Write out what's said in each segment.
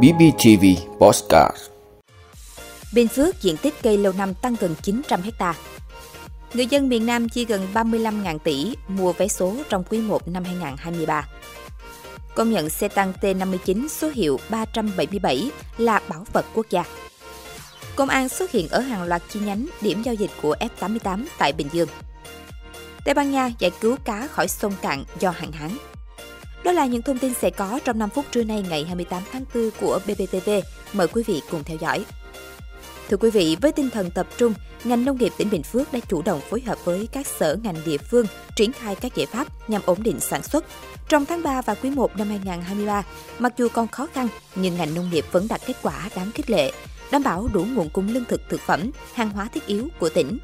BBTV Postcard Bình Phước diện tích cây lâu năm tăng gần 900 hecta. Người dân miền Nam chi gần 35.000 tỷ mua vé số trong quý 1 năm 2023. Công nhận xe tăng T59 số hiệu 377 là bảo vật quốc gia. Công an xuất hiện ở hàng loạt chi nhánh, điểm giao dịch của F88 tại Bình Dương. Tây Ban Nha giải cứu cá khỏi sông cạn do hạn hán. Đó là những thông tin sẽ có trong 5 phút trưa nay ngày 28 tháng 4 của BBTV. Mời quý vị cùng theo dõi. Thưa quý vị, với tinh thần tập trung, ngành nông nghiệp tỉnh Bình Phước đã chủ động phối hợp với các sở ngành địa phương triển khai các giải pháp nhằm ổn định sản xuất. Trong tháng 3 và quý 1 năm 2023, mặc dù còn khó khăn, nhưng ngành nông nghiệp vẫn đạt kết quả đáng khích lệ, đảm bảo đủ nguồn cung lương thực thực phẩm, hàng hóa thiết yếu của tỉnh.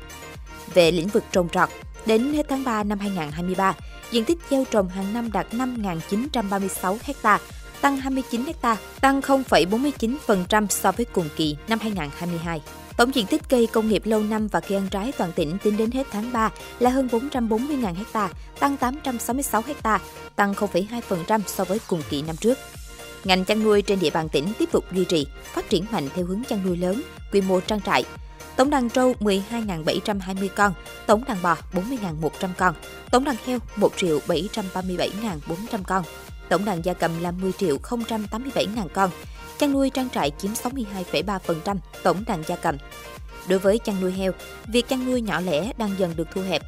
Về lĩnh vực trồng trọt, đến hết tháng 3 năm 2023, diện tích gieo trồng hàng năm đạt 5.936 ha, tăng 29 ha, tăng 0,49% so với cùng kỳ năm 2022. Tổng diện tích cây công nghiệp lâu năm và cây ăn trái toàn tỉnh tính đến hết tháng 3 là hơn 440.000 ha, tăng 866 ha, tăng 0,2% so với cùng kỳ năm trước. Ngành chăn nuôi trên địa bàn tỉnh tiếp tục duy trì, phát triển mạnh theo hướng chăn nuôi lớn, quy mô trang trại. Tổng đàn trâu 12.720 con, tổng đàn bò 40.100 con, tổng đàn heo 1.737.400 con, tổng đàn gia cầm là 10.087.000 con. Chăn nuôi trang trại chiếm 62,3% tổng đàn gia cầm. Đối với chăn nuôi heo, việc chăn nuôi nhỏ lẻ đang dần được thu hẹp.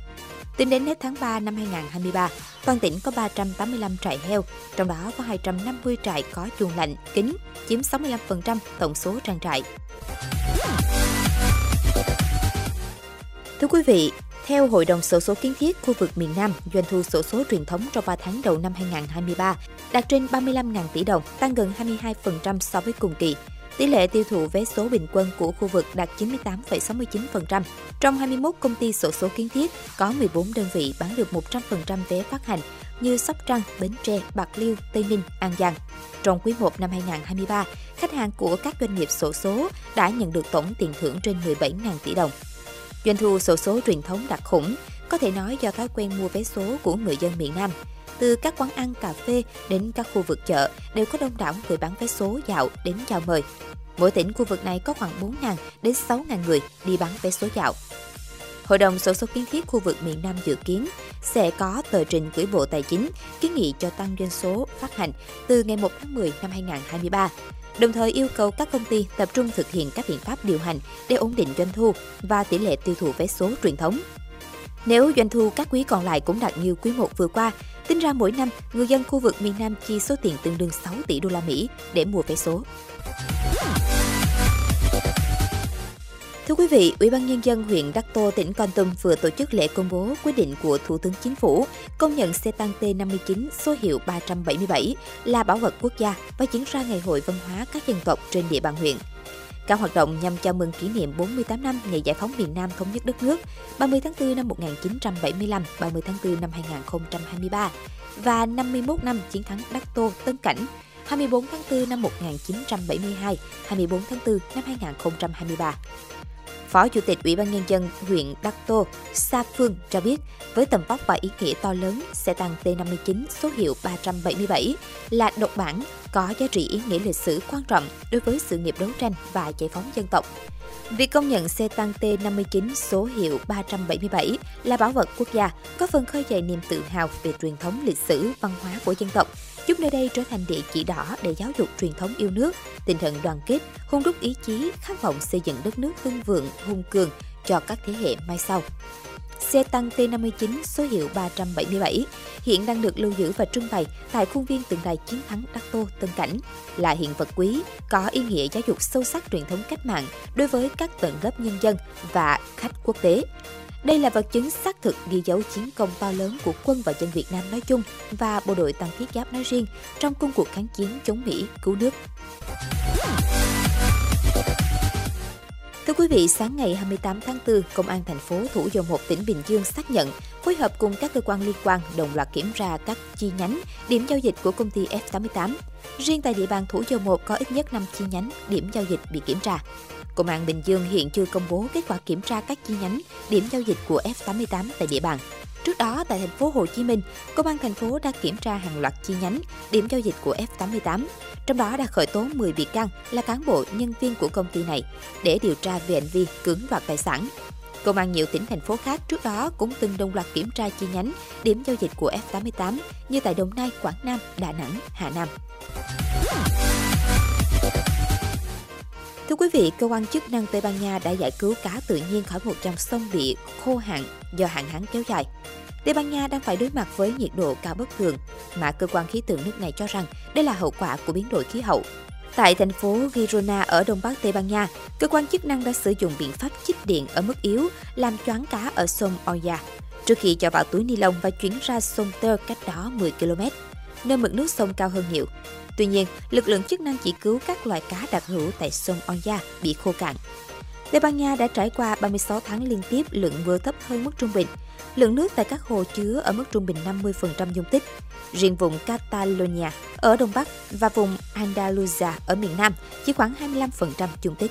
Tính đến hết tháng 3 năm 2023, toàn tỉnh có 385 trại heo, trong đó có 250 trại có chuồng lạnh, kính, chiếm 65% tổng số trang trại. Thưa quý vị, theo Hội đồng sổ số kiến thiết khu vực miền Nam, doanh thu sổ số truyền thống trong 3 tháng đầu năm 2023 đạt trên 35.000 tỷ đồng, tăng gần 22% so với cùng kỳ. Tỷ lệ tiêu thụ vé số bình quân của khu vực đạt 98,69%. Trong 21 công ty sổ số kiến thiết, có 14 đơn vị bán được 100% vé phát hành như Sóc Trăng, Bến Tre, Bạc Liêu, Tây Ninh, An Giang. Trong quý 1 năm 2023, khách hàng của các doanh nghiệp sổ số đã nhận được tổng tiền thưởng trên 17.000 tỷ đồng. Doanh thu sổ số truyền thống đạt khủng, có thể nói do thói quen mua vé số của người dân miền Nam. Từ các quán ăn cà phê đến các khu vực chợ đều có đông đảo người bán vé số dạo đến chào mời. Mỗi tỉnh khu vực này có khoảng 4.000 đến 6.000 người đi bán vé số dạo. Hội đồng sổ số kiến thiết khu vực miền Nam dự kiến sẽ có tờ trình gửi Bộ Tài chính kiến nghị cho tăng doanh số phát hành từ ngày 1 tháng 10 năm 2023 đồng thời yêu cầu các công ty tập trung thực hiện các biện pháp điều hành để ổn định doanh thu và tỷ lệ tiêu thụ vé số truyền thống. Nếu doanh thu các quý còn lại cũng đạt như quý 1 vừa qua, tính ra mỗi năm, người dân khu vực miền Nam chi số tiền tương đương 6 tỷ đô la Mỹ để mua vé số. Thưa quý vị, Ủy ban Nhân dân huyện Đắc Tô, tỉnh Con Tum vừa tổ chức lễ công bố quyết định của Thủ tướng Chính phủ công nhận xe tăng T59 số hiệu 377 là bảo vật quốc gia và diễn ra Ngày hội văn hóa các dân tộc trên địa bàn huyện. Các hoạt động nhằm chào mừng kỷ niệm 48 năm ngày giải phóng miền Nam thống nhất đất nước 30 tháng 4 năm 1975, 30 tháng 4 năm 2023 và 51 năm chiến thắng Đắc Tô, Tân Cảnh 24 tháng 4 năm 1972, 24 tháng 4 năm 2023. Phó Chủ tịch Ủy ban Nhân dân huyện Đắc Tô, Sa Phương cho biết, với tầm vóc và ý nghĩa to lớn, xe tăng T59 số hiệu 377 là độc bản, có giá trị ý nghĩa lịch sử quan trọng đối với sự nghiệp đấu tranh và giải phóng dân tộc. Việc công nhận xe tăng T59 số hiệu 377 là bảo vật quốc gia có phần khơi dậy niềm tự hào về truyền thống lịch sử, văn hóa của dân tộc, giúp nơi đây trở thành địa chỉ đỏ để giáo dục truyền thống yêu nước, tinh thần đoàn kết, hung đúc ý chí, khát vọng xây dựng đất nước hưng vượng, hùng cường cho các thế hệ mai sau. Xe tăng T59 số hiệu 377 hiện đang được lưu giữ và trưng bày tại khuôn viên tượng đài chiến thắng Đắc Tô Tân Cảnh, là hiện vật quý có ý nghĩa giáo dục sâu sắc truyền thống cách mạng đối với các tầng lớp nhân dân và khách quốc tế. Đây là vật chứng xác thực ghi dấu chiến công to lớn của quân và dân Việt Nam nói chung và bộ đội tăng thiết giáp nói riêng trong công cuộc kháng chiến chống Mỹ cứu nước. Thưa quý vị, sáng ngày 28 tháng 4, Công an thành phố Thủ Dầu Một, tỉnh Bình Dương xác nhận phối hợp cùng các cơ quan liên quan đồng loạt kiểm tra các chi nhánh, điểm giao dịch của công ty F88. Riêng tại địa bàn Thủ Dầu Một có ít nhất 5 chi nhánh, điểm giao dịch bị kiểm tra. Công an Bình Dương hiện chưa công bố kết quả kiểm tra các chi nhánh, điểm giao dịch của F88 tại địa bàn. Trước đó tại thành phố Hồ Chí Minh, công an thành phố đã kiểm tra hàng loạt chi nhánh, điểm giao dịch của F88, trong đó đã khởi tố 10 bị can là cán bộ nhân viên của công ty này để điều tra về hành vi cưỡng đoạt tài sản. Công an nhiều tỉnh thành phố khác trước đó cũng từng đồng loạt kiểm tra chi nhánh, điểm giao dịch của F88 như tại Đồng Nai, Quảng Nam, Đà Nẵng, Hà Nam. Thưa quý vị, cơ quan chức năng Tây Ban Nha đã giải cứu cá tự nhiên khỏi một dòng sông bị khô hạn do hạn hán kéo dài. Tây Ban Nha đang phải đối mặt với nhiệt độ cao bất thường, mà cơ quan khí tượng nước này cho rằng đây là hậu quả của biến đổi khí hậu. Tại thành phố Girona ở đông bắc Tây Ban Nha, cơ quan chức năng đã sử dụng biện pháp chích điện ở mức yếu làm choáng cá ở sông Oya trước khi cho vào túi ni lông và chuyển ra sông Tơ cách đó 10 km, nơi mực nước sông cao hơn nhiều. Tuy nhiên, lực lượng chức năng chỉ cứu các loài cá đặc hữu tại sông Oya bị khô cạn. Tây Ban Nha đã trải qua 36 tháng liên tiếp lượng mưa thấp hơn mức trung bình. Lượng nước tại các hồ chứa ở mức trung bình 50% dung tích. Riêng vùng Catalonia ở Đông Bắc và vùng Andalusia ở miền Nam chỉ khoảng 25% dung tích.